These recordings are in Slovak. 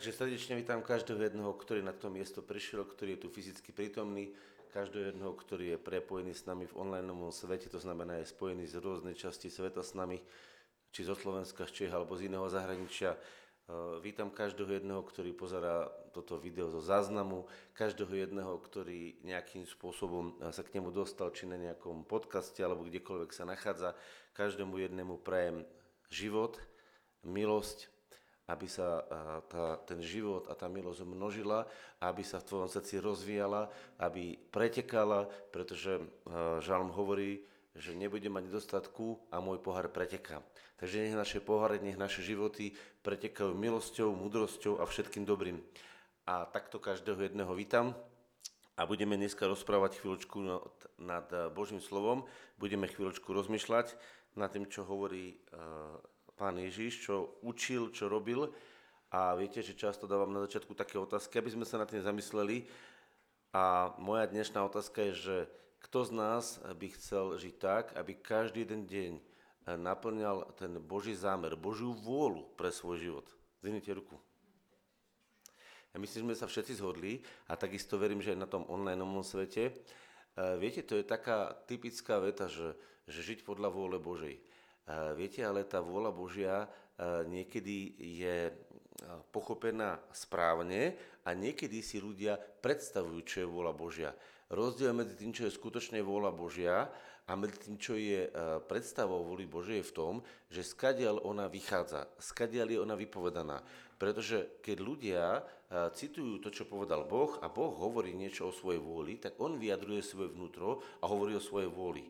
Takže srdečne vítam každého jedného, ktorý na to miesto prišiel, ktorý je tu fyzicky prítomný, každého jedného, ktorý je prepojený s nami v online svete, to znamená je spojený z rôznej časti sveta s nami, či zo Slovenska, z Čech alebo z iného zahraničia. E, vítam každého jedného, ktorý pozerá toto video zo záznamu, každého jedného, ktorý nejakým spôsobom sa k nemu dostal, či na nejakom podcaste alebo kdekoľvek sa nachádza. Každému jednému prajem život, milosť, aby sa tá, ten život a tá milosť množila, aby sa v tvojom srdci rozvíjala, aby pretekala, pretože žalm hovorí, že nebude mať nedostatku a môj pohár preteká. Takže nech naše poháre, nech naše životy pretekajú milosťou, múdrosťou a všetkým dobrým. A takto každého jedného vítam a budeme dneska rozprávať chvíľočku nad Božím slovom, budeme chvíľočku rozmýšľať nad tým, čo hovorí pán Ježiš, čo učil, čo robil. A viete, že často dávam na začiatku také otázky, aby sme sa nad tým zamysleli. A moja dnešná otázka je, že kto z nás by chcel žiť tak, aby každý jeden deň naplňal ten Boží zámer, Božiu vôľu pre svoj život. Zvinite ruku. Ja myslím, že sme sa všetci zhodli a takisto verím, že aj na tom online svete. Viete, to je taká typická veta, že, že žiť podľa vôle Božej. Viete, ale tá vôľa Božia niekedy je pochopená správne a niekedy si ľudia predstavujú, čo je vôľa Božia. Rozdiel medzi tým, čo je skutočne vôľa Božia a medzi tým, čo je predstavou vôli Božie je v tom, že skadiaľ ona vychádza, skadiaľ je ona vypovedaná. Pretože keď ľudia citujú to, čo povedal Boh a Boh hovorí niečo o svojej vôli, tak on vyjadruje svoje vnútro a hovorí o svojej vôli.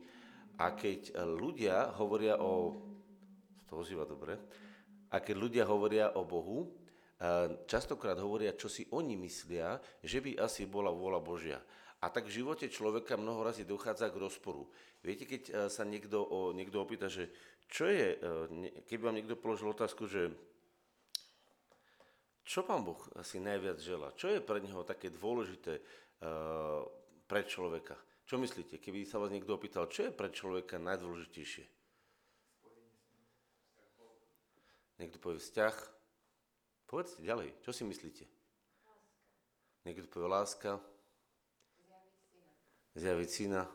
A keď ľudia hovoria o... To ozýva dobre. A keď ľudia hovoria o Bohu, častokrát hovoria, čo si oni myslia, že by asi bola vôľa Božia. A tak v živote človeka mnoho razy dochádza k rozporu. Viete, keď sa niekto, o, niekto opýta, že čo je, keby vám niekto položil otázku, že čo pán Boh si najviac žela? Čo je pre neho také dôležité pre človeka? Čo myslíte, keby sa vás niekto opýtal, čo je pre človeka najdôležitejšie? Niekto povie vzťah. Povedzte ďalej, čo si myslíte? Niekto povie láska. Zjaviť syna.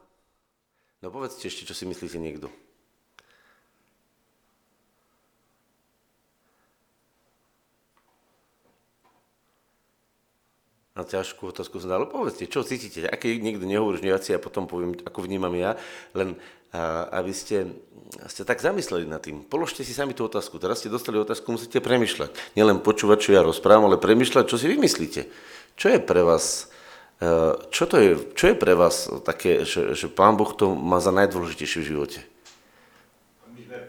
No povedzte ešte, čo si myslíte niekto. Na ťažkú otázku som dal, povedzte, čo cítite, aké niekto nehovorí viac, a potom poviem, ako vnímam ja, len a, aby ste, ste tak zamysleli nad tým. Položte si sami tú otázku. Teraz ste dostali otázku, musíte premyšľať. Nielen počúvať, čo ja rozprávam, ale premyšľať, čo si vymyslíte. Čo je pre vás, e, čo, to je, čo je pre vás také, že, že Pán Boh to má za najdôležitejšie v živote? My sme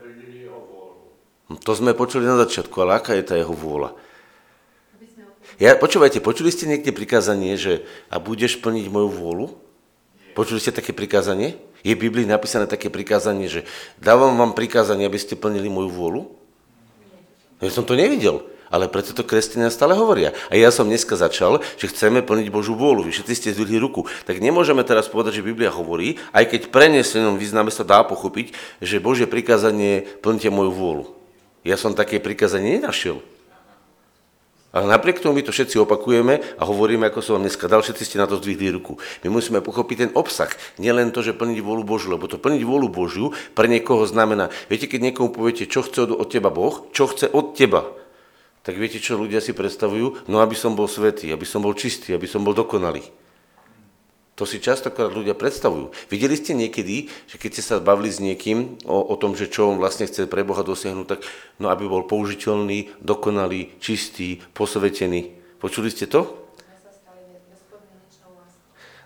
o vôľu. To sme počuli na začiatku, ale aká je tá jeho vôľa? Ja, počúvajte, počuli ste niekde prikázanie, že a budeš plniť moju vôľu? Počuli ste také prikázanie? Je v Biblii napísané také prikázanie, že dávam vám prikázanie, aby ste plnili moju vôľu? Ja som to nevidel, ale preto to kresťania stále hovoria. A ja som dneska začal, že chceme plniť Božú vôľu. Vy všetci ste zdvihli ruku. Tak nemôžeme teraz povedať, že Biblia hovorí, aj keď prenesenom význame sa dá pochopiť, že Božie prikázanie plnite moju vôľu. Ja som také prikázanie nenašiel. Ale napriek tomu my to všetci opakujeme a hovoríme, ako som vám dneska dal, všetci ste na to zdvihli ruku. My musíme pochopiť ten obsah, nielen to, že plniť vôľu Božiu, lebo to plniť vôľu Božiu pre niekoho znamená, viete, keď niekomu poviete, čo chce od teba Boh, čo chce od teba, tak viete, čo ľudia si predstavujú? No, aby som bol svetý, aby som bol čistý, aby som bol dokonalý. To si častokrát ľudia predstavujú. Videli ste niekedy, že keď ste sa bavili s niekým o, o tom, že čo on vlastne chce pre Boha dosiahnuť, tak no aby bol použiteľný, dokonalý, čistý, posvetený. Počuli ste to?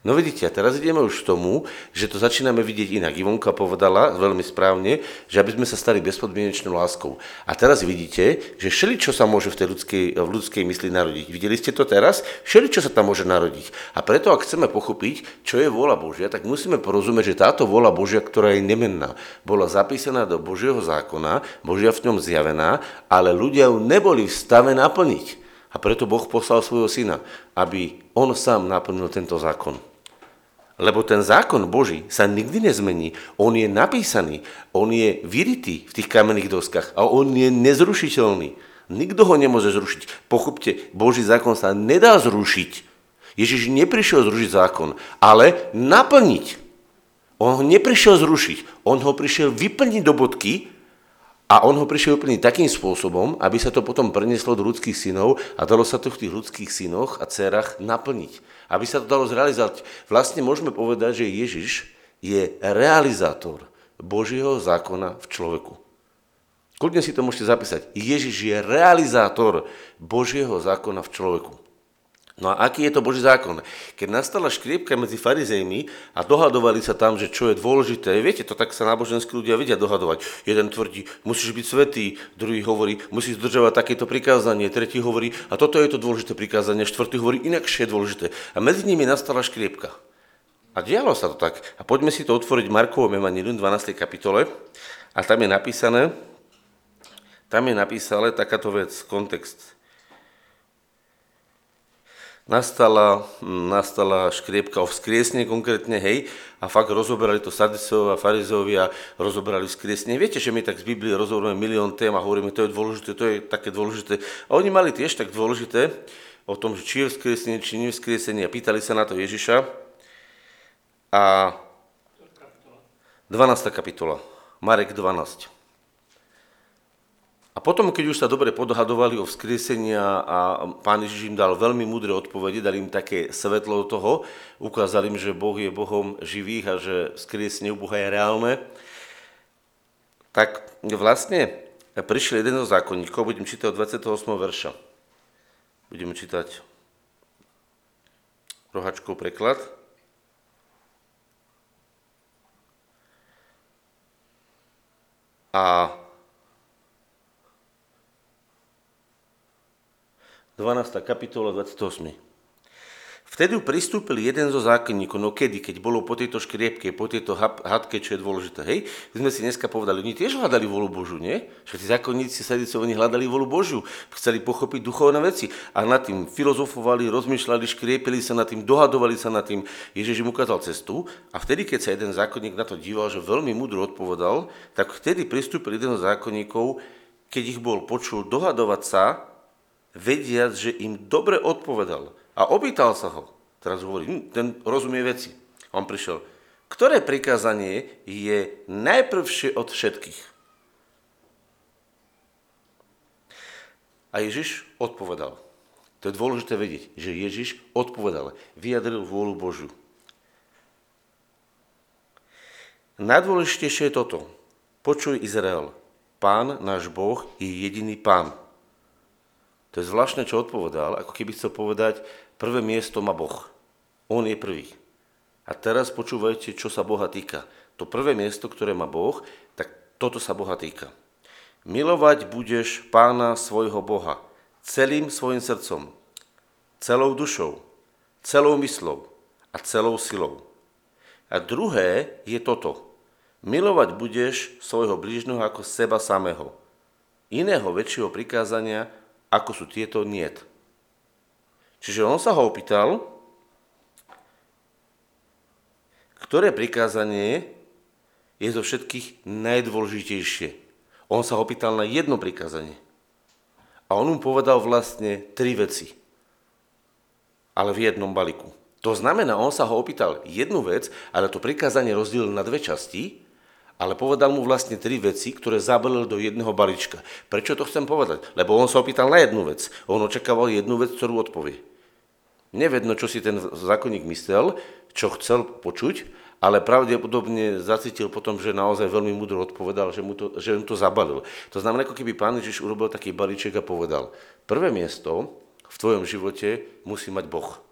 No vidíte, a teraz ideme už k tomu, že to začíname vidieť inak. Ivonka povedala veľmi správne, že aby sme sa stali bezpodmienečnou láskou. A teraz vidíte, že všeli, čo sa môže v tej ľudskej, v ľudskej mysli narodiť. Videli ste to teraz? Všeli, čo sa tam môže narodiť. A preto, ak chceme pochopiť, čo je vôľa Božia, tak musíme porozumieť, že táto vôľa Božia, ktorá je nemenná, bola zapísaná do Božieho zákona, Božia v ňom zjavená, ale ľudia ju neboli v stave naplniť. A preto Boh poslal svojho syna, aby on sám naplnil tento zákon. Lebo ten zákon Boží sa nikdy nezmení. On je napísaný, on je vyritý v tých kamenných doskách a on je nezrušiteľný. Nikto ho nemôže zrušiť. Pochopte, Boží zákon sa nedá zrušiť. Ježiš neprišiel zrušiť zákon, ale naplniť. On ho neprišiel zrušiť, on ho prišiel vyplniť do bodky a on ho prišiel vyplniť takým spôsobom, aby sa to potom prenieslo do ľudských synov a dalo sa to v tých ľudských synoch a dcerách naplniť. Aby sa to dalo zrealizovať. Vlastne môžeme povedať, že Ježiš je realizátor Božieho zákona v človeku. Kľudne si to môžete zapísať. Ježiš je realizátor Božieho zákona v človeku. No a aký je to Boží zákon? Keď nastala škriepka medzi farizejmi a dohadovali sa tam, že čo je dôležité, viete, to tak sa náboženskí ľudia vedia dohadovať. Jeden tvrdí, musíš byť svetý, druhý hovorí, musíš zdržovať takéto prikázanie, tretí hovorí, a toto je to dôležité prikázanie, štvrtý hovorí, inakšie je dôležité. A medzi nimi nastala škriepka. A dialo sa to tak. A poďme si to otvoriť Markovom Evangelium 12. kapitole. A tam je napísané, tam je napísané takáto vec, kontext. Nastala, nastala škriepka o vzkriesne konkrétne, hej, a fakt rozoberali to Sadisov a Farizovia, rozoberali vzkriesne. Viete, že my tak z Biblie rozoberáme milión tém a hovoríme, to je dôležité, to je také dôležité. A oni mali tiež tak dôležité o tom, že či je vzkriesenie, či nie je vzkriesenie. A pýtali sa na to Ježiša. A 12. kapitola, Marek 12. A potom, keď už sa dobre podhadovali o vzkriesenia a pán Ježiš im dal veľmi múdre odpovede, dal im také svetlo do toho, ukázal im, že Boh je Bohom živých a že vzkriesenie u Boha je reálne, tak vlastne prišiel jeden zo zákonníkov, budem čítať od 28. verša. Budeme čítať rohačkov preklad. A 12. kapitola, 28. Vtedy pristúpil jeden zo zákonníkov, no kedy, keď bolo po tejto škriepke, po tejto hadke, čo je dôležité, hej? Sme si dneska povedali, oni tiež hľadali volu Božu, nie? Tí zákonníci sadicovani hľadali volu Božiu, chceli pochopiť duchovné veci a nad tým filozofovali, rozmýšľali, škriepili sa nad tým, dohadovali sa nad tým. Ježiš im ukázal cestu a vtedy, keď sa jeden zákonník na to díval, že veľmi múdro odpovedal, tak vtedy pristúpil jeden z zákonníkov, keď ich bol počul dohadovať sa, vediac, že im dobre odpovedal. A opýtal sa ho. Teraz hovorí, hm, ten rozumie veci. On prišiel. Ktoré prikázanie je najprvšie od všetkých? A Ježiš odpovedal. To je dôležité vedieť, že Ježiš odpovedal, vyjadril vôľu Božiu. Najdôležitejšie je toto. Počuj Izrael, pán náš Boh je jediný pán. To je zvláštne, čo odpovedal, ako keby chcel povedať, prvé miesto má Boh. On je prvý. A teraz počúvajte, čo sa Boha týka. To prvé miesto, ktoré má Boh, tak toto sa Boha týka. Milovať budeš pána svojho Boha celým svojim srdcom, celou dušou, celou myslou a celou silou. A druhé je toto. Milovať budeš svojho blížneho ako seba samého. Iného väčšieho prikázania ako sú tieto niet. Čiže on sa ho opýtal, ktoré prikázanie je zo všetkých najdôležitejšie. On sa ho opýtal na jedno prikázanie. A on mu povedal vlastne tri veci. Ale v jednom balíku. To znamená, on sa ho opýtal jednu vec, ale to prikázanie rozdielil na dve časti ale povedal mu vlastne tri veci, ktoré zabalil do jedného balíčka. Prečo to chcem povedať? Lebo on sa opýtal na jednu vec. On očakával jednu vec, ktorú odpovie. Nevedno, čo si ten zákonník myslel, čo chcel počuť, ale pravdepodobne zacítil potom, že naozaj veľmi múdro odpovedal, že mu to, že mu to zabalil. To znamená, ako keby pán Ježiš urobil taký balíček a povedal, prvé miesto v tvojom živote musí mať Boh.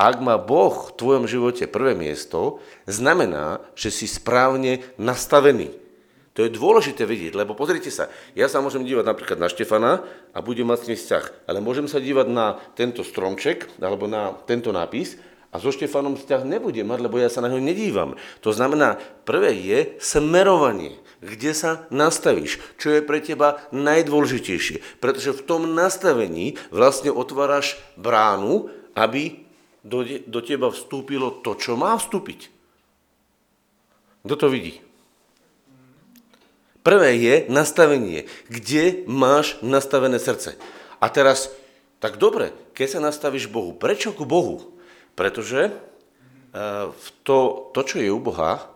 Ak má Boh v tvojom živote prvé miesto, znamená, že si správne nastavený. To je dôležité vidieť, lebo pozrite sa, ja sa môžem dívať napríklad na Štefana a budem mať s ním vzťah, ale môžem sa dívať na tento stromček alebo na tento nápis a so Štefanom vzťah nebudem mať, lebo ja sa na ňo nedívam. To znamená, prvé je smerovanie, kde sa nastavíš, čo je pre teba najdôležitejšie. Pretože v tom nastavení vlastne otváraš bránu, aby do, do teba vstúpilo to, čo má vstúpiť. Kto to vidí? Prvé je nastavenie. Kde máš nastavené srdce? A teraz, tak dobre, keď sa nastavíš Bohu, prečo ku Bohu? Pretože uh, to, to, čo je u Boha,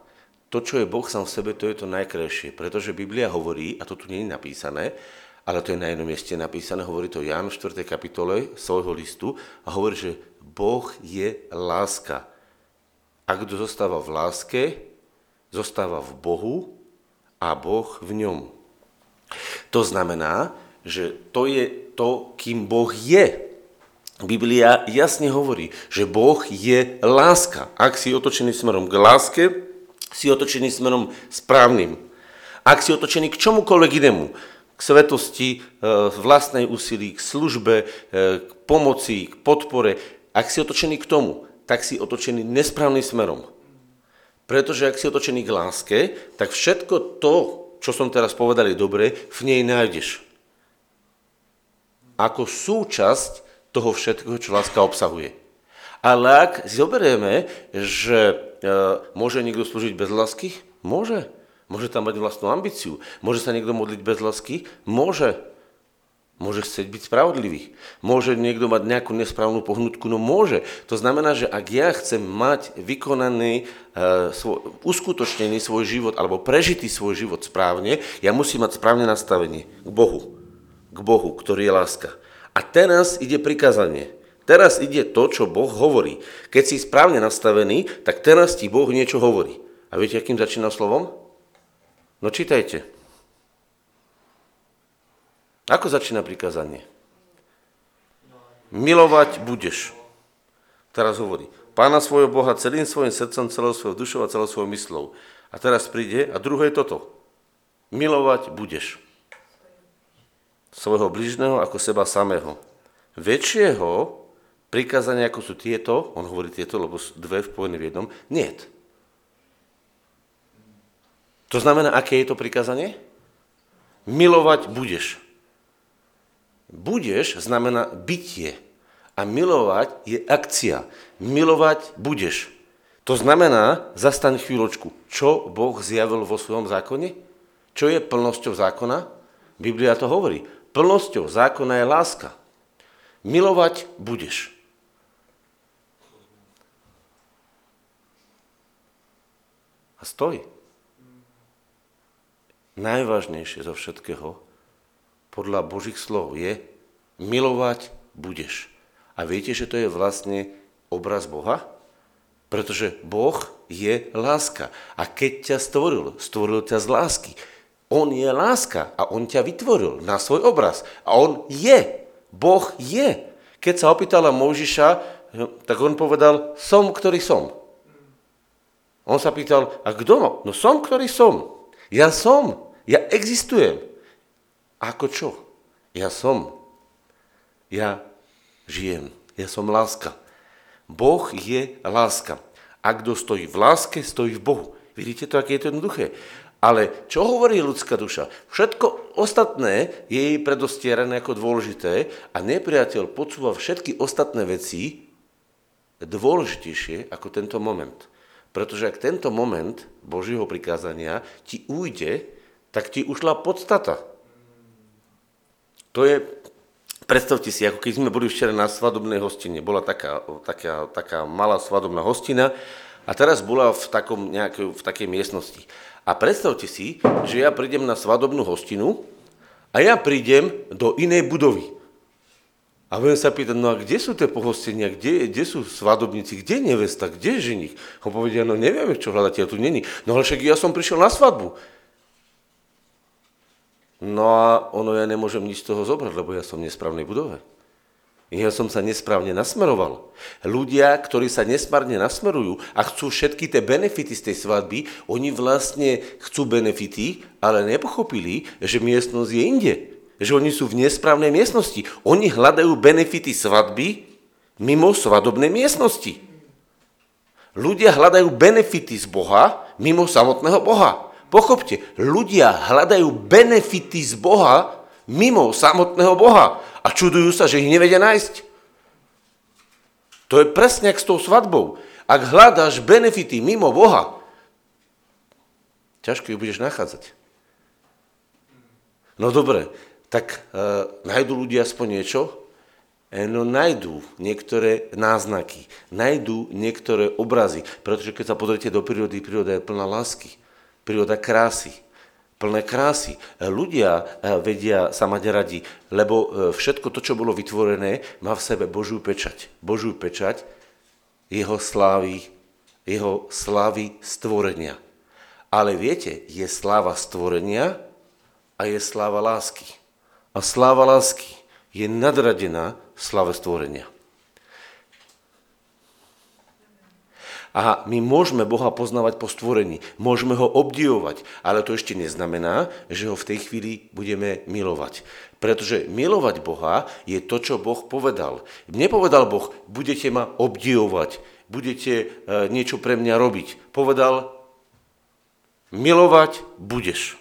to, čo je Boh sám v sebe, to je to najkrajšie. Pretože Biblia hovorí, a to tu nie je napísané, ale to je na jednom mieste napísané, hovorí to Jan v 4. kapitole svojho listu a hovorí, že Boh je láska. A kto zostáva v láske, zostáva v Bohu a Boh v ňom. To znamená, že to je to, kým Boh je. Biblia jasne hovorí, že Boh je láska. Ak si otočený smerom k láske, si otočený smerom správnym. Ak si otočený k čomukoľvek inému, k svetosti, e, vlastnej úsilí, k službe, e, k pomoci, k podpore, ak si otočený k tomu, tak si otočený nesprávnym smerom. Pretože ak si otočený k láske, tak všetko to, čo som teraz povedal, je dobre, v nej nájdeš. Ako súčasť toho všetkého, čo láska obsahuje. Ale ak zoberieme, že e, môže niekto slúžiť bez lásky, môže. Môže tam mať vlastnú ambíciu. Môže sa niekto modliť bez lásky? Môže. Môže chcieť byť spravodlivý. Môže niekto mať nejakú nesprávnu pohnutku? No môže. To znamená, že ak ja chcem mať vykonaný, uh, svoj, uskutočnený svoj život alebo prežitý svoj život správne, ja musím mať správne nastavenie k Bohu. K Bohu, ktorý je láska. A teraz ide prikázanie. Teraz ide to, čo Boh hovorí. Keď si správne nastavený, tak teraz ti Boh niečo hovorí. A viete, akým začína slovom? No čítajte. Ako začína prikázanie? Milovať budeš. Teraz hovorí, pána svojho Boha celým svojim srdcom, celou svojou dušou a celou svojou myslou. A teraz príde a druhé je toto. Milovať budeš. Svojho blížneho ako seba samého. Väčšieho prikázania, ako sú tieto, on hovorí tieto, lebo dve v v jednom, nie. To znamená, aké je to prikázanie? Milovať budeš. Budeš znamená bytie. A milovať je akcia. Milovať budeš. To znamená, zastaň chvíľočku, čo Boh zjavil vo svojom zákone? Čo je plnosťou zákona? Biblia to hovorí. Plnosťou zákona je láska. Milovať budeš. A stoj. Najvážnejšie zo všetkého podľa Božích slov je milovať budeš. A viete, že to je vlastne obraz Boha? Pretože Boh je láska. A keď ťa stvoril, stvoril ťa z lásky. On je láska a on ťa vytvoril na svoj obraz. A on je. Boh je. Keď sa opýtala Mojžiša, tak on povedal, som, ktorý som. On sa pýtal, a kto? No som, ktorý som. Ja som. Ja existujem. Ako čo? Ja som. Ja žijem. Ja som láska. Boh je láska. A kto stojí v láske, stojí v Bohu. Vidíte to, aké je to jednoduché? Ale čo hovorí ľudská duša? Všetko ostatné je jej predostierané ako dôležité a nepriateľ podsúva všetky ostatné veci dôležitejšie ako tento moment. Pretože ak tento moment Božieho prikázania ti ujde, tak ti ušla podstata. To je, predstavte si, ako keď sme boli včera na svadobnej hostine, bola taká, taká, taká malá svadobná hostina a teraz bola v, takom nejakej, v takej miestnosti. A predstavte si, že ja prídem na svadobnú hostinu a ja prídem do inej budovy. A budem sa pýtať, no a kde sú tie pohostenia, kde, kde sú svadobníci, kde je nevesta, kde je ženich? On povedia, no nevieme, čo hľadáte, ja tu není. No ale však ja som prišiel na svadbu. No a ono ja nemôžem nič z toho zobrať, lebo ja som v nesprávnej budove. Ja som sa nesprávne nasmeroval. Ľudia, ktorí sa nesprávne nasmerujú a chcú všetky tie benefity z tej svadby, oni vlastne chcú benefity, ale nepochopili, že miestnosť je inde. Že oni sú v nesprávnej miestnosti. Oni hľadajú benefity svadby mimo svadobnej miestnosti. Ľudia hľadajú benefity z Boha mimo samotného Boha. Pochopte, ľudia hľadajú benefity z Boha mimo samotného Boha a čudujú sa, že ich nevedia nájsť. To je presne jak s tou svadbou. Ak hľadáš benefity mimo Boha, ťažko ju budeš nachádzať. No dobre, tak e, nájdú ľudia aspoň niečo? E, no nájdú niektoré náznaky, nájdú niektoré obrazy, pretože keď sa pozriete do prírody, príroda je plná lásky, príroda krásy, plné krásy. Ľudia e, vedia sa mať radi, lebo e, všetko to, čo bolo vytvorené, má v sebe Božiu pečať. Božiu pečať jeho slávy, jeho slávy stvorenia. Ale viete, je sláva stvorenia a je sláva lásky. A sláva lásky je nadradená slave stvorenia. A my môžeme Boha poznávať po stvorení, môžeme ho obdivovať, ale to ešte neznamená, že ho v tej chvíli budeme milovať. Pretože milovať Boha je to, čo Boh povedal. Nepovedal Boh, budete ma obdivovať, budete e, niečo pre mňa robiť. Povedal, milovať budeš.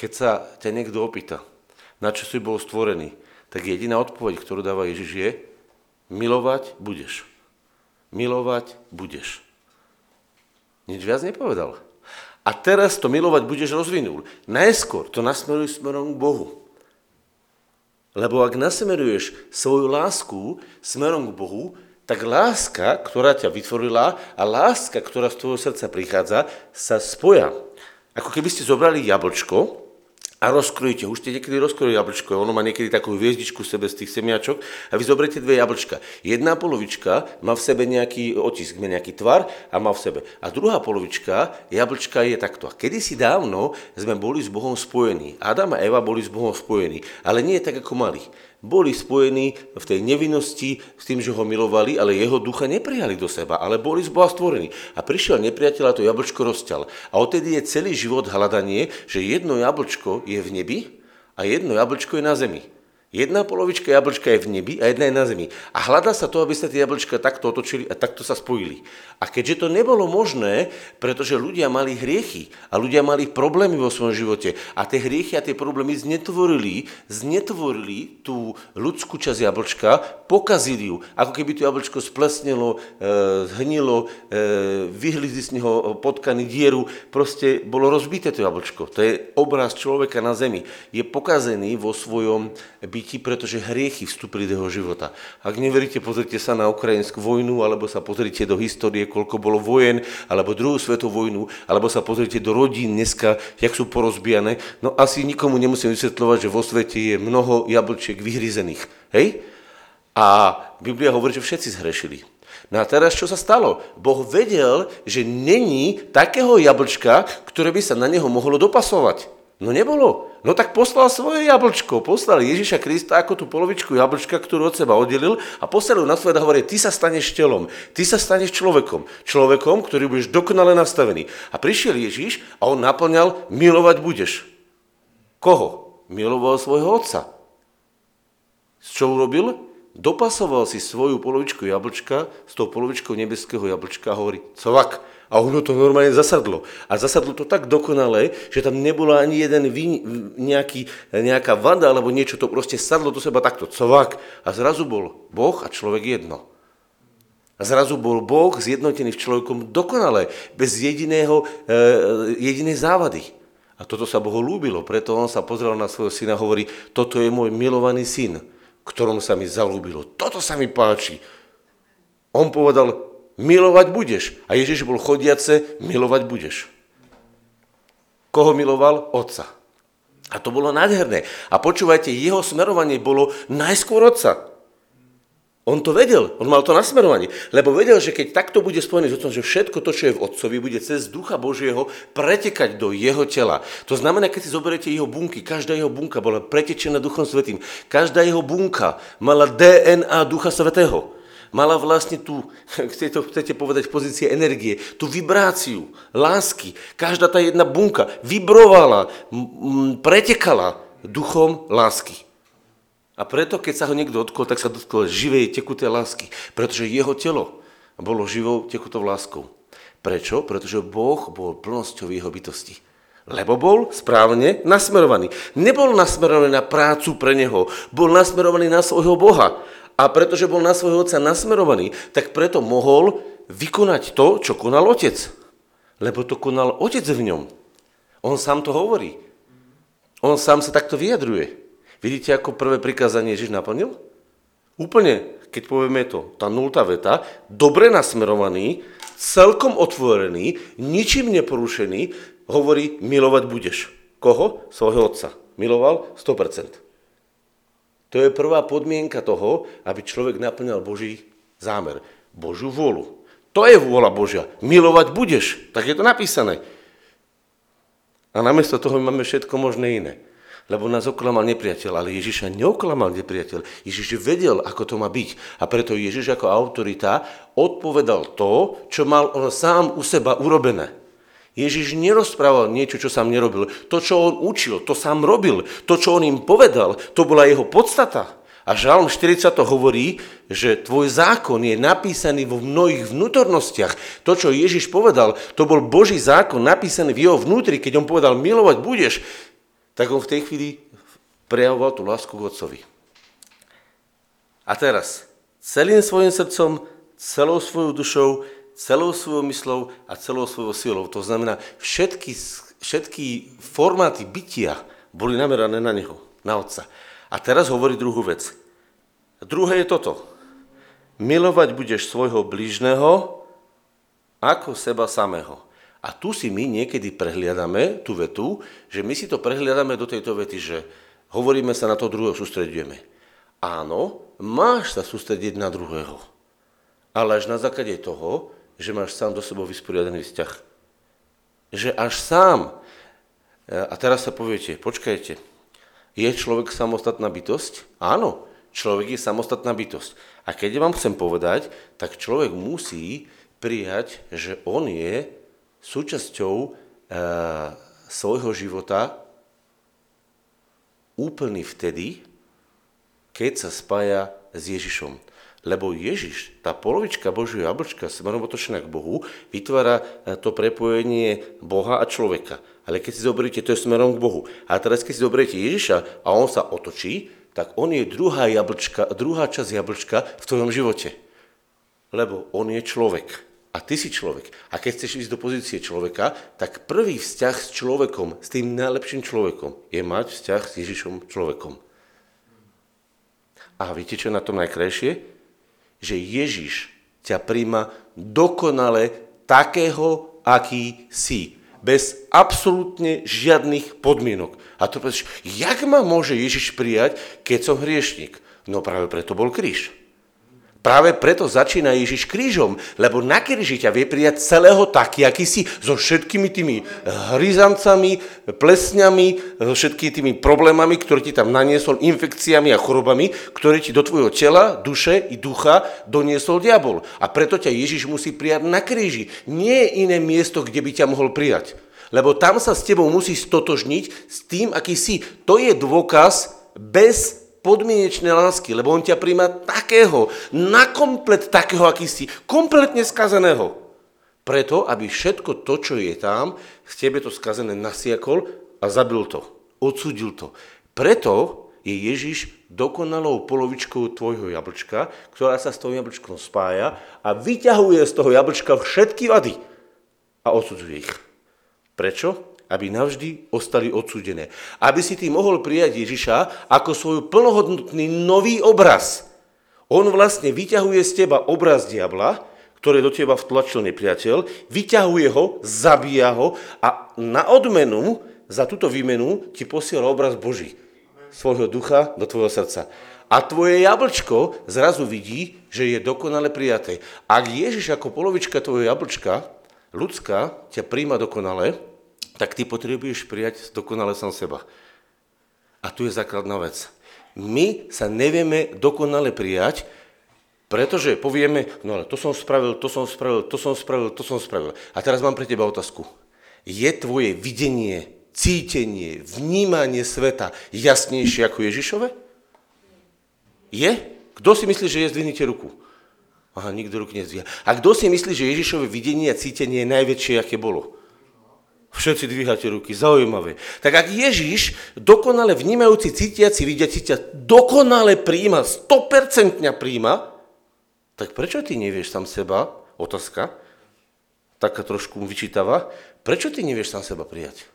Keď sa ťa niekto opýta, na čo si bol stvorený, tak jediná odpoveď, ktorú dáva Ježiš je, milovať budeš. Milovať budeš. Nič viac nepovedal. A teraz to milovať budeš rozvinul. Najskôr to nasmeruj smerom k Bohu. Lebo ak nasmeruješ svoju lásku smerom k Bohu, tak láska, ktorá ťa vytvorila a láska, ktorá z tvojho srdca prichádza, sa spoja. Ako keby ste zobrali jablčko a rozkrojíte. Už ste niekedy rozkrojili jablčko, ono má niekedy takú hviezdičku v sebe z tých semiačok a vy zoberiete dve jablčka. Jedna polovička má v sebe nejaký otisk, má nejaký tvar a má v sebe. A druhá polovička jablčka je takto. A kedysi dávno sme boli s Bohom spojení. Adam a Eva boli s Bohom spojení, ale nie tak ako mali boli spojení v tej nevinnosti s tým, že ho milovali, ale jeho ducha neprijali do seba, ale boli z Boha stvorení. A prišiel nepriateľ a to jablčko rozťal. A odtedy je celý život hľadanie, že jedno jablčko je v nebi a jedno jablčko je na zemi. Jedna polovička jablčka je v nebi a jedna je na zemi. A hľadá sa to, aby sa tie jablčka takto otočili a takto sa spojili. A keďže to nebolo možné, pretože ľudia mali hriechy a ľudia mali problémy vo svojom živote a tie hriechy a tie problémy znetvorili, znetvorili tú ľudskú časť jablčka, pokazili ju, ako keby to jablčko splesnilo, e, zhnilo, e, vyhlizli z neho potkany dieru, proste bolo rozbité to jablčko. To je obraz človeka na zemi. Je pokazený vo svojom bytí bytí, pretože hriechy vstúpili do jeho života. Ak neveríte, pozrite sa na ukrajinskú vojnu, alebo sa pozrite do histórie, koľko bolo vojen, alebo druhú svetovú vojnu, alebo sa pozrite do rodín dneska, jak sú porozbijané. No asi nikomu nemusím vysvetľovať, že vo svete je mnoho jablčiek vyhryzených. Hej? A Biblia hovorí, že všetci zhrešili. No a teraz čo sa stalo? Boh vedel, že není takého jablčka, ktoré by sa na neho mohlo dopasovať. No nebolo. No tak poslal svoje jablčko, poslal Ježiša Krista ako tú polovičku jablčka, ktorú od seba oddelil a poslal na svet a hovorí, ty sa staneš telom, ty sa staneš človekom, človekom, ktorý budeš dokonale nastavený. A prišiel Ježiš a on naplňal, milovať budeš. Koho? Miloval svojho otca. S čo urobil? Dopasoval si svoju polovičku jablčka s tou polovičkou nebeského jablčka a hovorí, covak, a ono to normálne zasadlo. A zasadlo to tak dokonale, že tam nebola ani jeden vý, nejaký, nejaká vada alebo niečo, to proste sadlo do seba takto, covak. A zrazu bol Boh a človek jedno. A zrazu bol Boh zjednotený v človekom dokonale, bez jediného, e, jedinej závady. A toto sa Bohu lúbilo, preto on sa pozrel na svojho syna a hovorí, toto je môj milovaný syn, ktorom sa mi zalúbilo. Toto sa mi páči. On povedal, milovať budeš. A Ježiš bol chodiace, milovať budeš. Koho miloval? Otca. A to bolo nádherné. A počúvajte, jeho smerovanie bolo najskôr Otca. On to vedel, on mal to nasmerovanie, lebo vedel, že keď takto bude spojený s Otcom, že všetko to, čo je v Otcovi, bude cez Ducha Božieho pretekať do jeho tela. To znamená, keď si zoberiete jeho bunky, každá jeho bunka bola pretečená Duchom Svetým, každá jeho bunka mala DNA Ducha Svetého mala vlastne tú, chcete, chcete povedať, pozície energie, tú vibráciu, lásky. Každá tá jedna bunka vibrovala, pretekala duchom lásky. A preto, keď sa ho niekto dotkol, tak sa dotkol živej, tekuté lásky. Pretože jeho telo bolo živou, tekutou láskou. Prečo? Pretože Boh bol plnosťou jeho bytosti. Lebo bol správne nasmerovaný. Nebol nasmerovaný na prácu pre neho, bol nasmerovaný na svojho Boha. A pretože bol na svojho otca nasmerovaný, tak preto mohol vykonať to, čo konal otec. Lebo to konal otec v ňom. On sám to hovorí. On sám sa takto vyjadruje. Vidíte, ako prvé prikázanie Ježiš naplnil? Úplne, keď povieme to, tá nultá veta, dobre nasmerovaný, celkom otvorený, ničím neporušený, hovorí, milovať budeš. Koho? Svojho otca. Miloval 100%. To je prvá podmienka toho, aby človek naplňal Boží zámer, Božiu vôľu. To je vôľa Božia. Milovať budeš. Tak je to napísané. A namiesto toho máme všetko možné iné lebo nás oklamal nepriateľ, ale Ježiša neoklamal nepriateľ. Ježiš vedel, ako to má byť. A preto Ježiš ako autorita odpovedal to, čo mal on sám u seba urobené. Ježiš nerozprával niečo, čo sám nerobil. To, čo on učil, to sám robil. To, čo on im povedal, to bola jeho podstata. A Žalm 40 to hovorí, že tvoj zákon je napísaný vo mnohých vnútornostiach. To, čo Ježiš povedal, to bol Boží zákon napísaný v jeho vnútri, keď on povedal, milovať budeš tak on v tej chvíli prejavoval tú lásku k Otcovi. A teraz, celým svojim srdcom, celou svojou dušou, celou svojou myslou a celou svojou silou. To znamená, všetky, všetky formáty bytia boli namerané na Neho, na Otca. A teraz hovorí druhú vec. Druhé je toto. Milovať budeš svojho blížneho ako seba samého. A tu si my niekedy prehliadame tú vetu, že my si to prehliadame do tejto vety, že hovoríme sa na to druhého, sústredujeme. Áno, máš sa sústrediť na druhého, ale až na základe toho, že máš sám do sebou vysporiadaný vzťah. Že až sám. A teraz sa poviete, počkajte, je človek samostatná bytosť? Áno, človek je samostatná bytosť. A keď vám chcem povedať, tak človek musí prijať, že on je súčasťou e, svojho života úplný vtedy, keď sa spája s Ježišom. Lebo Ježiš, tá polovička Božieho jablčka smerom otočená k Bohu, vytvára e, to prepojenie Boha a človeka. Ale keď si zoberiete, to je smerom k Bohu. A teraz, keď si zoberiete Ježiša a on sa otočí, tak on je druhá, jablčka, druhá časť jablčka v tvojom živote. Lebo on je človek. A ty si človek. A keď chceš ísť do pozície človeka, tak prvý vzťah s človekom, s tým najlepším človekom, je mať vzťah s Ježišom človekom. A viete, čo je na tom najkrajšie? Že Ježiš ťa príjma dokonale takého, aký si. Bez absolútne žiadnych podmienok. A to povedeš, jak ma môže Ježiš prijať, keď som hriešnik? No práve preto bol kríž. Práve preto začína Ježiš krížom, lebo na kríži ťa vie prijať celého taký, aký si, so všetkými tými hryzancami, plesňami, so všetkými tými problémami, ktoré ti tam naniesol, infekciami a chorobami, ktoré ti do tvojho tela, duše i ducha doniesol diabol. A preto ťa Ježiš musí prijať na kríži. Nie je iné miesto, kde by ťa mohol prijať. Lebo tam sa s tebou musí stotožniť s tým, aký si. To je dôkaz bez podmienečné lásky, lebo on ťa príjma takého, na komplet takého, aký si, kompletne skazeného. Preto, aby všetko to, čo je tam, z tebe to skazené nasiakol a zabil to, odsudil to. Preto je Ježiš dokonalou polovičkou tvojho jablčka, ktorá sa s tou jablčkom spája a vyťahuje z toho jablčka všetky vady a odsudzuje ich. Prečo? Aby navždy ostali odsúdené. Aby si ty mohol prijať Ježiša ako svoj plnohodnotný nový obraz. On vlastne vyťahuje z teba obraz diabla, ktoré do teba vtlačil nepriateľ, vyťahuje ho, zabíja ho a na odmenu za túto výmenu ti posiela obraz Boží, svojho ducha do tvojho srdca. A tvoje jablčko zrazu vidí, že je dokonale prijaté. Ak Ježiš ako polovička tvojho jablčka, ľudská, ťa príjma dokonale, tak ty potrebuješ prijať dokonale sám seba. A tu je základná vec. My sa nevieme dokonale prijať, pretože povieme, no ale to som spravil, to som spravil, to som spravil, to som spravil. A teraz mám pre teba otázku. Je tvoje videnie, cítenie, vnímanie sveta jasnejšie ako Ježišove? Je? Kto si myslí, že je? Zdvihnite ruku. Aha, nikto ruku nezdvíha. A kto si myslí, že Ježišové videnie a cítenie je najväčšie, aké bolo? Všetci dvíhate ruky, zaujímavé. Tak ak Ježiš, dokonale vnímajúci, cítiaci, vidiaci ťa dokonale príjma, 100% príjma, tak prečo ty nevieš sám seba, otázka, taká trošku vyčítava, prečo ty nevieš sám seba prijať?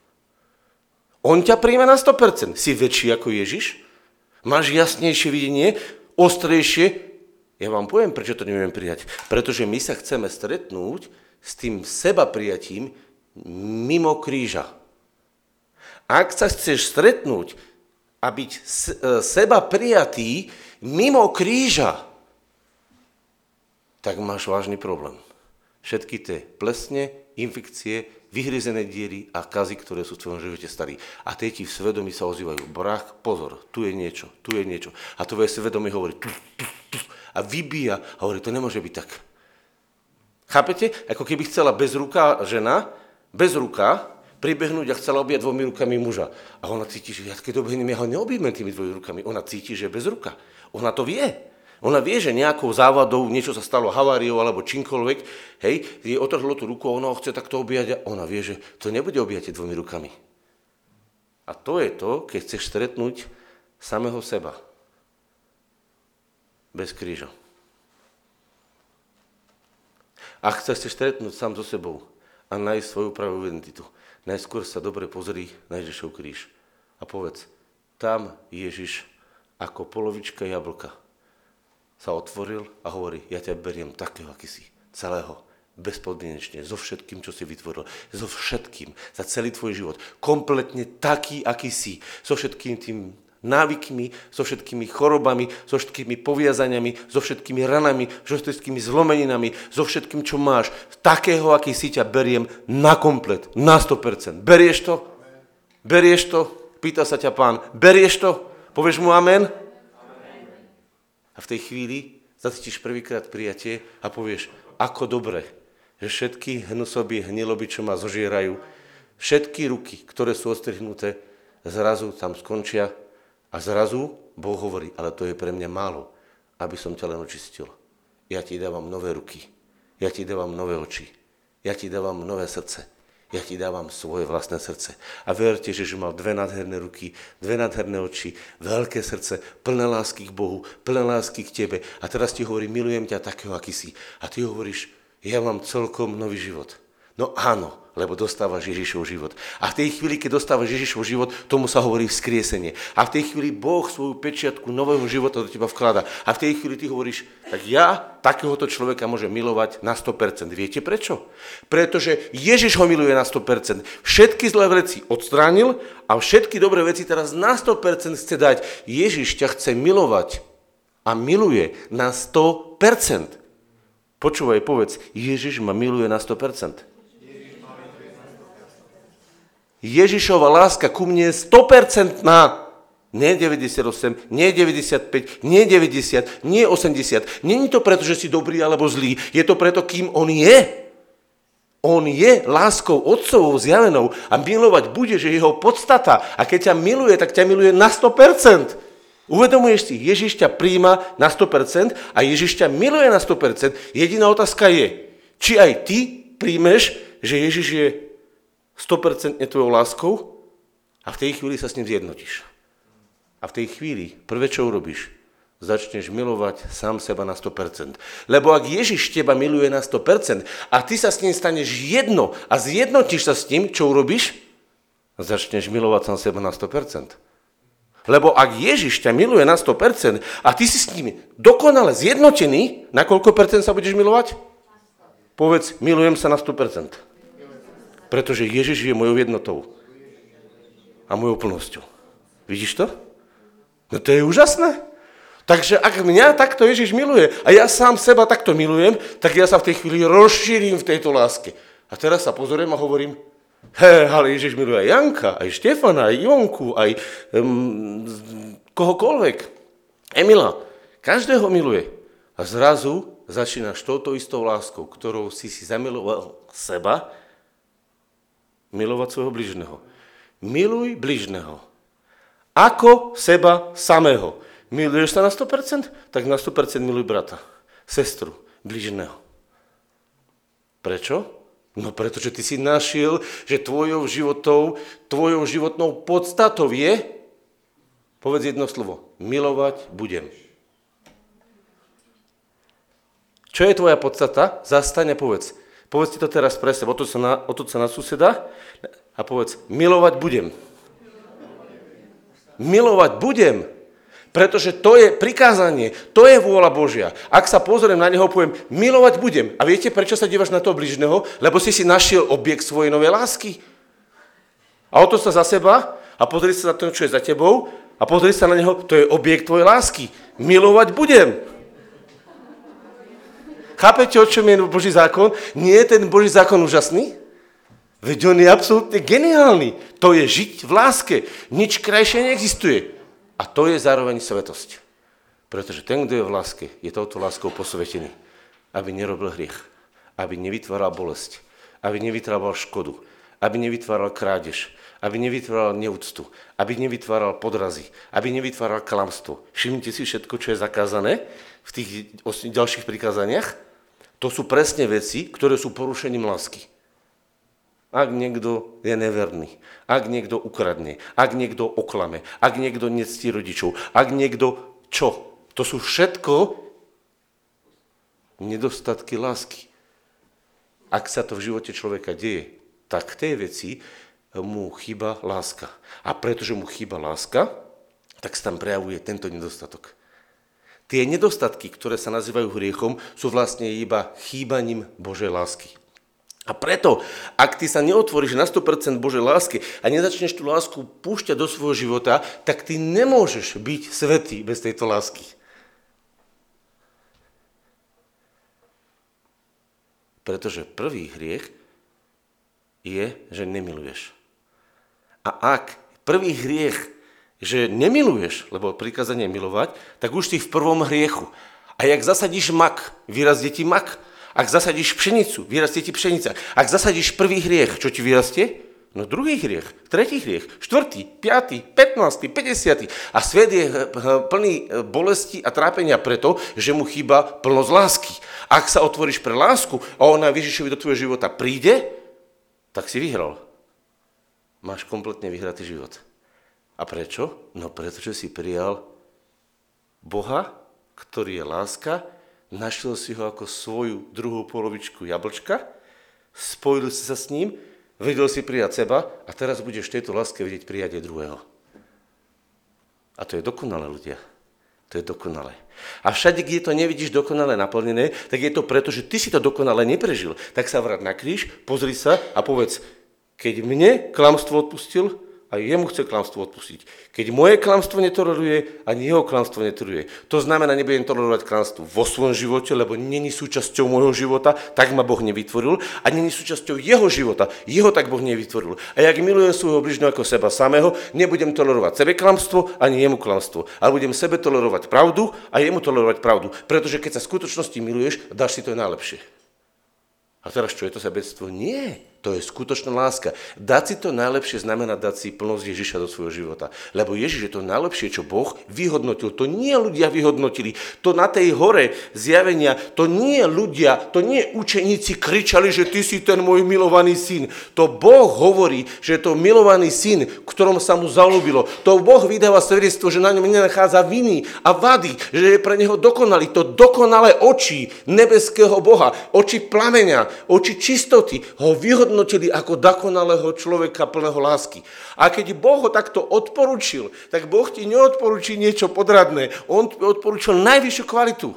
On ťa príjme na 100%. Si väčší ako Ježiš? Máš jasnejšie videnie, ostrejšie? Ja vám poviem, prečo to neviem prijať. Pretože my sa chceme stretnúť s tým seba prijatím mimo kríža. Ak sa chceš stretnúť a byť e, seba prijatý mimo kríža, tak máš vážny problém. Všetky tie plesne, infekcie, vyhryzené diery a kazy, ktoré sú v tvojom živote starí. A tie ti v svedomí sa ozývajú. Brach, pozor, tu je niečo, tu je niečo. A tvoje svedomie hovorí tu, tu, tu, a vybíja a hovorí, to nemôže byť tak. Chápete? Ako keby chcela bez ruka žena, bez ruka, pribehnúť a chcela objať dvomi rukami muža. A ona cíti, že ja keď dobehnem, ja ho neobjímem tými dvomi rukami. Ona cíti, že je bez ruka. Ona to vie. Ona vie, že nejakou závadou niečo sa stalo haváriou alebo čímkoľvek, hej, jej otrhlo tú ruku a ona ho chce takto objať a ona vie, že to nebude objatie dvomi rukami. A to je to, keď chceš stretnúť samého seba. Bez kríža. Ak chceš stretnúť sám so sebou a nájsť svoju pravú identitu, najskôr sa dobre pozri na Ježišov kríž a povedz, tam Ježiš ako polovička jablka sa otvoril a hovorí, ja ťa beriem takého, aký si, celého, bezpodmienečne, so všetkým, čo si vytvoril, so všetkým, za celý tvoj život, kompletne taký, aký si, so všetkým tým návykmi, so všetkými chorobami, so všetkými poviazaniami, so všetkými ranami, so všetkými zlomeninami, so všetkým, čo máš. Takého, aký si ťa beriem na komplet, na 100%. Berieš to? Berieš to? Pýta sa ťa pán. Berieš to? Povieš mu amen? A v tej chvíli zacítiš prvýkrát prijatie a povieš, ako dobre, že všetky hnusoby, hniloby, čo ma zožierajú, všetky ruky, ktoré sú ostrihnuté, zrazu tam skončia a zrazu Boh hovorí, ale to je pre mňa málo, aby som ťa len očistil. Ja ti dávam nové ruky, ja ti dávam nové oči, ja ti dávam nové srdce ja ti dávam svoje vlastné srdce. A verte, že mal dve nádherné ruky, dve nádherné oči, veľké srdce, plné lásky k Bohu, plné lásky k tebe. A teraz ti hovorí, milujem ťa takého, aký si. A ty hovoríš, ja mám celkom nový život. No áno, lebo dostávaš Ježišov život. A v tej chvíli, keď dostávaš Ježišov život, tomu sa hovorí vzkriesenie. A v tej chvíli Boh svoju pečiatku nového života do teba vklada. A v tej chvíli ty hovoríš, tak ja takéhoto človeka môžem milovať na 100%. Viete prečo? Pretože Ježiš ho miluje na 100%. Všetky zlé veci odstránil a všetky dobré veci teraz na 100% chce dať. Ježiš ťa chce milovať a miluje na 100%. Počúvaj, povedz, Ježiš ma miluje na 100%. Ježišova láska ku mne je 100%. Nie 98, nie 95, nie 90, nie 80. Není to preto, že si dobrý alebo zlý. Je to preto, kým on je. On je láskou otcovou zjavenou a milovať bude, že jeho podstata. A keď ťa miluje, tak ťa miluje na 100%. Uvedomuješ si, Ježiš ťa príjma na 100% a Ježiš ťa miluje na 100%. Jediná otázka je, či aj ty príjmeš, že Ježiš je 100% tvojou láskou a v tej chvíli sa s ním zjednotíš. A v tej chvíli prvé, čo urobíš, začneš milovať sám seba na 100%. Lebo ak Ježiš teba miluje na 100% a ty sa s ním staneš jedno a zjednotíš sa s ním, čo urobíš? Začneš milovať sám seba na 100%. Lebo ak Ježiš ťa miluje na 100% a ty si s ním dokonale zjednotený, na koľko percent sa budeš milovať? Povedz, milujem sa na 100%. Pretože Ježiš je mojou jednotou a mojou plnosťou. Vidíš to? No to je úžasné. Takže ak mňa takto Ježiš miluje a ja sám seba takto milujem, tak ja sa v tej chvíli rozšírim v tejto láske. A teraz sa pozoriem a hovorím, he, ale Ježiš miluje aj Janka, aj Štefana, aj Ionku, aj um, kohokoľvek. Emila, každého miluje. A zrazu začínaš touto istou láskou, ktorou si si zamiloval seba, milovať svojho bližného. Miluj bližného. Ako seba samého. Miluješ sa na 100%? Tak na 100% miluj brata, sestru, bližného. Prečo? No pretože ty si našiel, že tvojou životou, tvojou životnou podstatou je, povedz jedno slovo, milovať budem. Čo je tvoja podstata? Zastaň a povedz, Povedzte to teraz pre seba, otoč sa na, otoč sa na suseda a povedz, milovať budem. milovať budem. Pretože to je prikázanie, to je vôľa Božia. Ak sa pozriem na neho, poviem, milovať budem. A viete, prečo sa dívaš na toho bližného? Lebo si si našiel objekt svojej novej lásky. A o to sa za seba a pozri sa na to, čo je za tebou a pozri sa na neho, to je objekt tvojej lásky. Milovať budem. Chápete, o čom je Boží zákon? Nie je ten Boží zákon úžasný? Veď on je absolútne geniálny. To je žiť v láske. Nič krajšie neexistuje. A to je zároveň svetosť. Pretože ten, kto je v láske, je touto láskou posvetený. Aby nerobil hriech. Aby nevytváral bolesť. Aby nevytváral škodu. Aby nevytváral krádež. Aby nevytváral neúctu. Aby nevytváral podrazy. Aby nevytváral klamstvo. Všimnite si všetko, čo je zakázané v tých ďalších prikázaniach. To sú presne veci, ktoré sú porušením lásky. Ak niekto je neverný, ak niekto ukradne, ak niekto oklame, ak niekto nectí rodičov, ak niekto čo? To sú všetko nedostatky lásky. Ak sa to v živote človeka deje, tak tej veci mu chýba láska. A pretože mu chýba láska, tak sa tam prejavuje tento nedostatok. Tie nedostatky, ktoré sa nazývajú hriechom, sú vlastne iba chýbaním Božej lásky. A preto, ak ty sa neotvoríš na 100% Božej lásky a nezačneš tú lásku púšťať do svojho života, tak ty nemôžeš byť svetý bez tejto lásky. Pretože prvý hriech je, že nemiluješ. A ak prvý hriech, že nemiluješ, lebo prikázanie milovať, tak už si v prvom hriechu. A jak zasadíš mak, vyrazde ti mak, ak zasadíš pšenicu, vyrastie ti pšenica. Ak zasadíš prvý hriech, čo ti vyrastie? No druhý hriech, tretí hriech, štvrtý, piatý, petnáctý, päťdesiatý. A svet je eh, plný eh, bolesti a trápenia preto, že mu chýba plnosť lásky. Ak sa otvoríš pre lásku a ona Ježišovi do tvojho života príde, tak si vyhral. Máš kompletne vyhratý život. A prečo? No pretože si prijal Boha, ktorý je láska, našiel si ho ako svoju druhú polovičku jablčka, spojil si sa s ním, vedel si prijať seba a teraz budeš tejto láske vidieť prijať aj druhého. A to je dokonalé, ľudia. To je dokonalé. A všade, kde to nevidíš dokonale naplnené, tak je to preto, že ty si to dokonale neprežil. Tak sa vrát na kríž, pozri sa a povedz, keď mne klamstvo odpustil, a jemu chce klamstvo odpustiť. Keď moje klamstvo netoleruje, ani jeho klamstvo netoleruje. To znamená, nebudem tolerovať klamstvo vo svojom živote, lebo není súčasťou môjho života, tak ma Boh nevytvoril, a není súčasťou jeho života, jeho tak Boh nevytvoril. A jak milujem svojho bližného ako seba samého, nebudem tolerovať sebe klamstvo, ani jemu klamstvo, ale budem sebe tolerovať pravdu a jemu tolerovať pravdu. Pretože keď sa v skutočnosti miluješ, dáš si to najlepšie. A teraz čo je to sebectvo? Nie. To je skutočná láska. Dať si to najlepšie znamená dať si plnosť Ježiša do svojho života. Lebo Ježiš je to najlepšie, čo Boh vyhodnotil. To nie ľudia vyhodnotili. To na tej hore zjavenia, to nie ľudia, to nie učeníci kričali, že ty si ten môj milovaný syn. To Boh hovorí, že je to milovaný syn, ktorom sa mu zalúbilo. To Boh vydáva svedectvo, že na ňom nenachádza viny a vady, že je pre neho dokonalý. To dokonalé oči nebeského Boha, oči plamenia, oči čistoty ho vyhodnotili vyhodnotili ako dokonalého človeka plného lásky. A keď Boh ho takto odporučil, tak Boh ti neodporúči niečo podradné. On ti odporúčil najvyššiu kvalitu.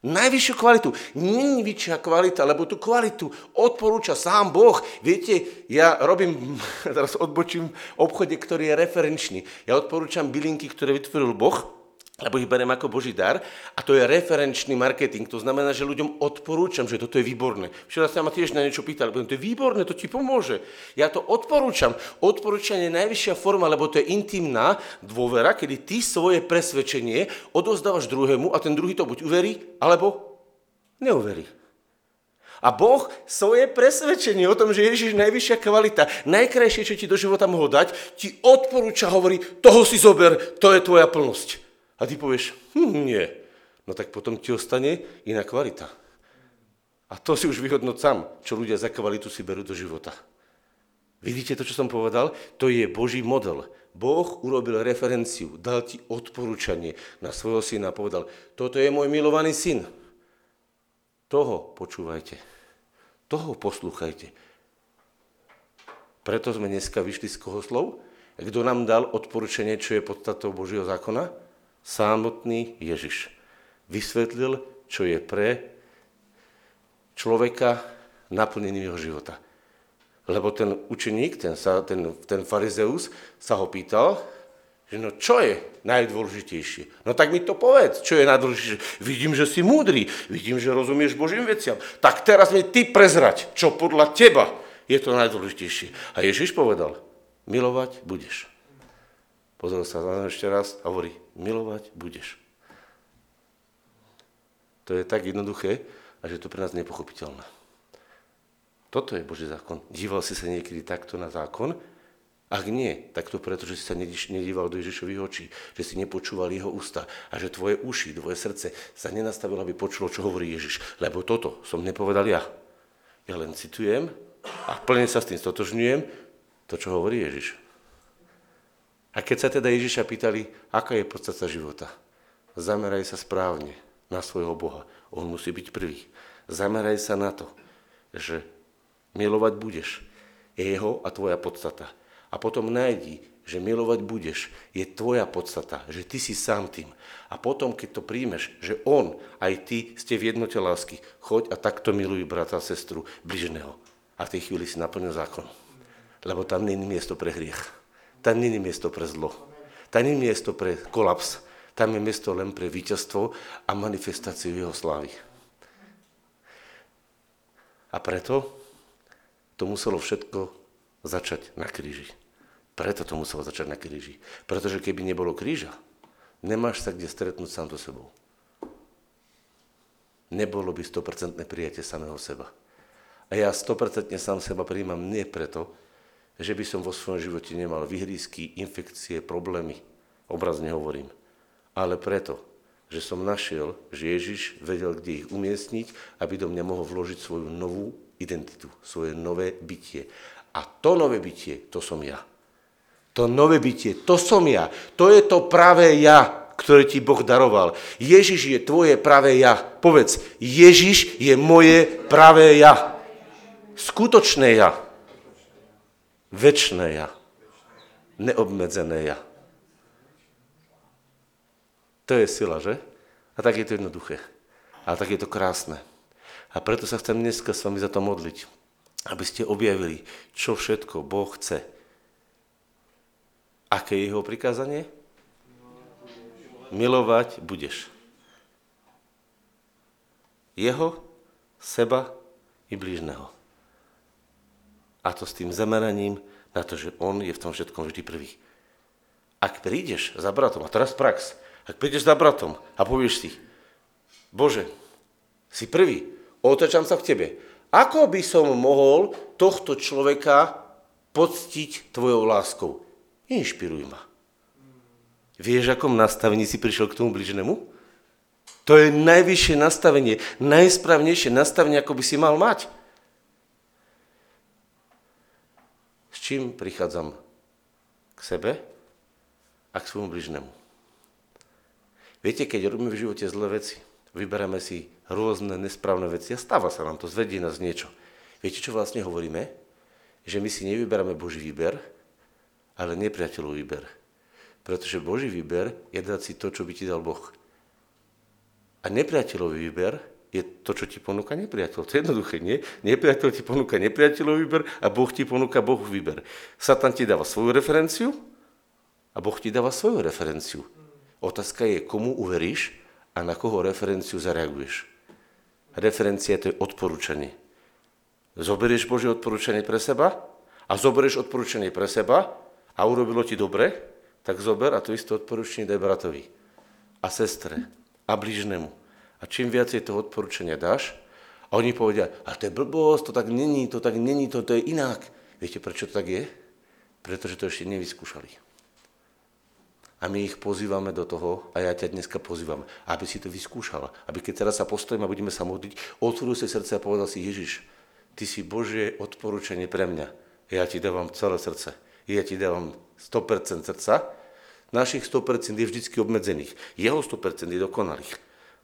Najvyššiu kvalitu. Není vyššia kvalita, lebo tú kvalitu odporúča sám Boh. Viete, ja robím, teraz odbočím, obchode, ktorý je referenčný. Ja odporúčam bylinky, ktoré vytvoril Boh, lebo ich berem ako Boží dar a to je referenčný marketing. To znamená, že ľuďom odporúčam, že toto je výborné. Včera sa ma tiež na niečo pýtal, to je výborné, to ti pomôže. Ja to odporúčam. Odporúčanie je najvyššia forma, lebo to je intimná dôvera, kedy ty svoje presvedčenie odozdávaš druhému a ten druhý to buď uverí, alebo neuverí. A Boh svoje presvedčenie o tom, že Ježiš je najvyššia kvalita, najkrajšie, čo ti do života mohol dať, ti odporúča, hovorí, toho si zober, to je tvoja plnosť. A ty povieš, hm, nie. No tak potom ti ostane iná kvalita. A to si už vyhodnoť sám, čo ľudia za kvalitu si berú do života. Vidíte to, čo som povedal? To je Boží model. Boh urobil referenciu, dal ti odporúčanie na svojho syna a povedal, toto je môj milovaný syn. Toho počúvajte. Toho poslúchajte. Preto sme dneska vyšli z koho slov? Kto nám dal odporúčanie, čo je podstatou Božieho zákona? Samotný Ježiš. Vysvetlil, čo je pre človeka naplnením jeho života. Lebo ten učeník, ten, sa, ten, ten farizeus sa ho pýtal, že no čo je najdôležitejšie? No tak mi to povedz, čo je najdôležitejšie. Vidím, že si múdry, vidím, že rozumieš Božím veciam. Tak teraz mi ty prezrať, čo podľa teba je to najdôležitejšie. A Ježiš povedal, milovať budeš. Pozrel sa na ešte raz a hovorí, milovať budeš. To je tak jednoduché, a že to pre nás nepochopiteľné. Toto je Boží zákon. Díval si sa niekedy takto na zákon? Ak nie, tak to preto, že si sa nedíval do Ježišových očí, že si nepočúval jeho ústa a že tvoje uši, tvoje srdce sa nenastavilo, aby počulo, čo hovorí Ježiš. Lebo toto som nepovedal ja. Ja len citujem a plne sa s tým stotožňujem to, čo hovorí Ježiš. A keď sa teda Ježiša pýtali, aká je podstata života, zameraj sa správne na svojho Boha. On musí byť prvý. Zameraj sa na to, že milovať budeš. Je jeho a tvoja podstata. A potom nájdi, že milovať budeš, je tvoja podstata, že ty si sám tým. A potom, keď to príjmeš, že on, aj ty ste v jednote lásky, choď a takto miluj brata a sestru bližného. A v tej chvíli si naplnil zákon. Lebo tam není miesto pre hriech. Tam není miesto pre zlo. Tam není miesto pre kolaps. Tam je miesto len pre víťazstvo a manifestáciu jeho slávy. A preto to muselo všetko začať na kríži. Preto to muselo začať na kríži. Pretože keby nebolo kríža, nemáš sa kde stretnúť sám so sebou. Nebolo by 100% prijatie samého seba. A ja 100% sám seba príjmam nie preto, že by som vo svojom živote nemal vyhrýzky, infekcie, problémy. Obrazne hovorím. Ale preto, že som našiel, že Ježiš vedel, kde ich umiestniť, aby do mňa mohol vložiť svoju novú identitu, svoje nové bytie. A to nové bytie, to som ja. To nové bytie, to som ja. To je to pravé ja, ktoré ti Boh daroval. Ježiš je tvoje pravé ja. Povedz, Ježiš je moje pravé ja. Skutočné ja. Večné ja. Neobmedzené ja. To je sila, že? A tak je to jednoduché. A tak je to krásne. A preto sa chcem dneska s vami za to modliť, aby ste objavili, čo všetko Boh chce Aké je jeho prikázanie? Milovať budeš. Jeho, seba i blížneho. A to s tým zameraním na to, že on je v tom všetkom vždy prvý. Ak prídeš za bratom, a teraz prax, ak prídeš za bratom a povieš si, Bože, si prvý, otočam sa k Tebe. Ako by som mohol tohto človeka poctiť Tvojou láskou? Inšpiruj ma. Vieš, akom nastavení si prišiel k tomu bližnému? To je najvyššie nastavenie, najsprávnejšie nastavenie, ako by si mal mať. Čím prichádzam k sebe a k svojmu bližnému? Viete, keď robíme v živote zlé veci, vyberáme si rôzne nesprávne veci a stáva sa nám to, zvedie nás niečo. Viete, čo vlastne hovoríme? Že my si nevyberáme Boží výber, ale nepriateľov výber. Pretože Boží výber je dať si to, čo by ti dal Boh. A nepriateľový výber je to, čo ti ponúka nepriateľ. To je jednoduché, nie? Nepriateľ ti ponúka nepriateľový výber a Boh ti ponúka Boh výber. Satan ti dáva svoju referenciu a Boh ti dáva svoju referenciu. Otázka je, komu uveríš a na koho referenciu zareaguješ. Referencia to je odporúčanie. Zoberieš Božie odporúčanie pre seba a zoberieš odporúčanie pre seba a urobilo ti dobre, tak zober a to isté odporúčanie daj bratovi a sestre a blížnemu. A čím viacej toho odporúčania dáš, a oni povedia, a to je blbosť, to tak není, to tak není, to, to je inak. Viete, prečo to tak je? Pretože to ešte nevyskúšali. A my ich pozývame do toho, a ja ťa dneska pozývam, aby si to vyskúšal. Aby keď teraz sa postojíme a budeme sa modliť, otvoril si srdce a povedal si, Ježiš, ty si Božie odporúčanie pre mňa. Ja ti dávam celé srdce ja ti dávam 100% srdca, našich 100% je vždy obmedzených. Jeho 100% je dokonalých.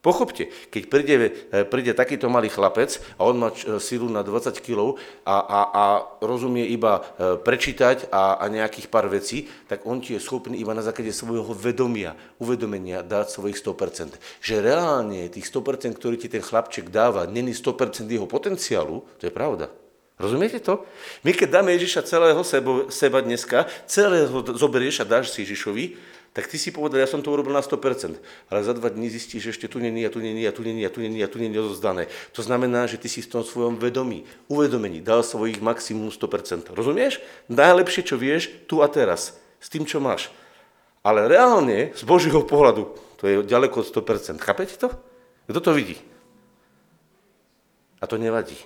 Pochopte, keď príde, e, príde takýto malý chlapec a on má č- silu na 20 kg a, a, a rozumie iba e, prečítať a, a nejakých pár vecí, tak on ti je schopný iba na základe svojho vedomia, uvedomenia dať svojich 100%. Že reálne tých 100%, ktorý ti ten chlapček dáva, není 100% jeho potenciálu, to je pravda. Rozumiete to? My keď dáme Ježiša celého sebo, seba dneska, celého zoberieš a dáš si Ježišovi, tak ty si povedal, ja som to urobil na 100%, ale za dva dní zistíš, že ešte tu není a tu není a tu není a tu není a tu není odozdané. To znamená, že ty si v tom svojom vedomí, uvedomení dal svojich maximum 100%. Rozumieš? Najlepšie, čo vieš, tu a teraz, s tým, čo máš. Ale reálne, z Božieho pohľadu, to je ďaleko od 100%. Chápete to? Kto to vidí? A to nevadí.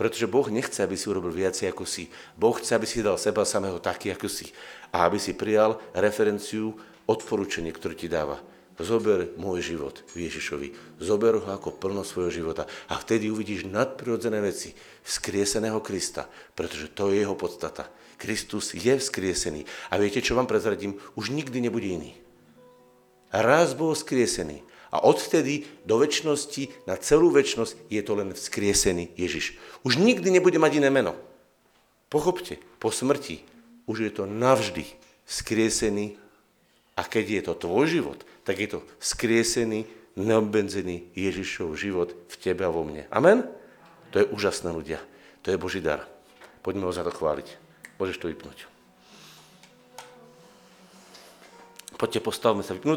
Pretože Boh nechce, aby si urobil viacej ako si. Boh chce, aby si dal seba samého taký, ako si. A aby si prijal referenciu odporúčanie, ktoré ti dáva. Zober môj život Ježišovi. Zober ho ako plno svojho života. A vtedy uvidíš nadprirodzené veci vzkrieseného Krista, pretože to je jeho podstata. Kristus je vzkriesený. A viete, čo vám prezradím? Už nikdy nebude iný. Raz bol vzkriesený. A odvtedy do väčšnosti, na celú väčšnosť je to len vzkriesený Ježiš. Už nikdy nebude mať iné meno. Pochopte, po smrti už je to navždy vzkriesený a keď je to tvoj život, tak je to skriesený, neobmedzený Ježišov život v tebe a vo mne. Amen? To je úžasné ľudia. To je Boží dar. Poďme ho za to chváliť. Môžeš to vypnúť. Poďte, postavme sa vypnúť.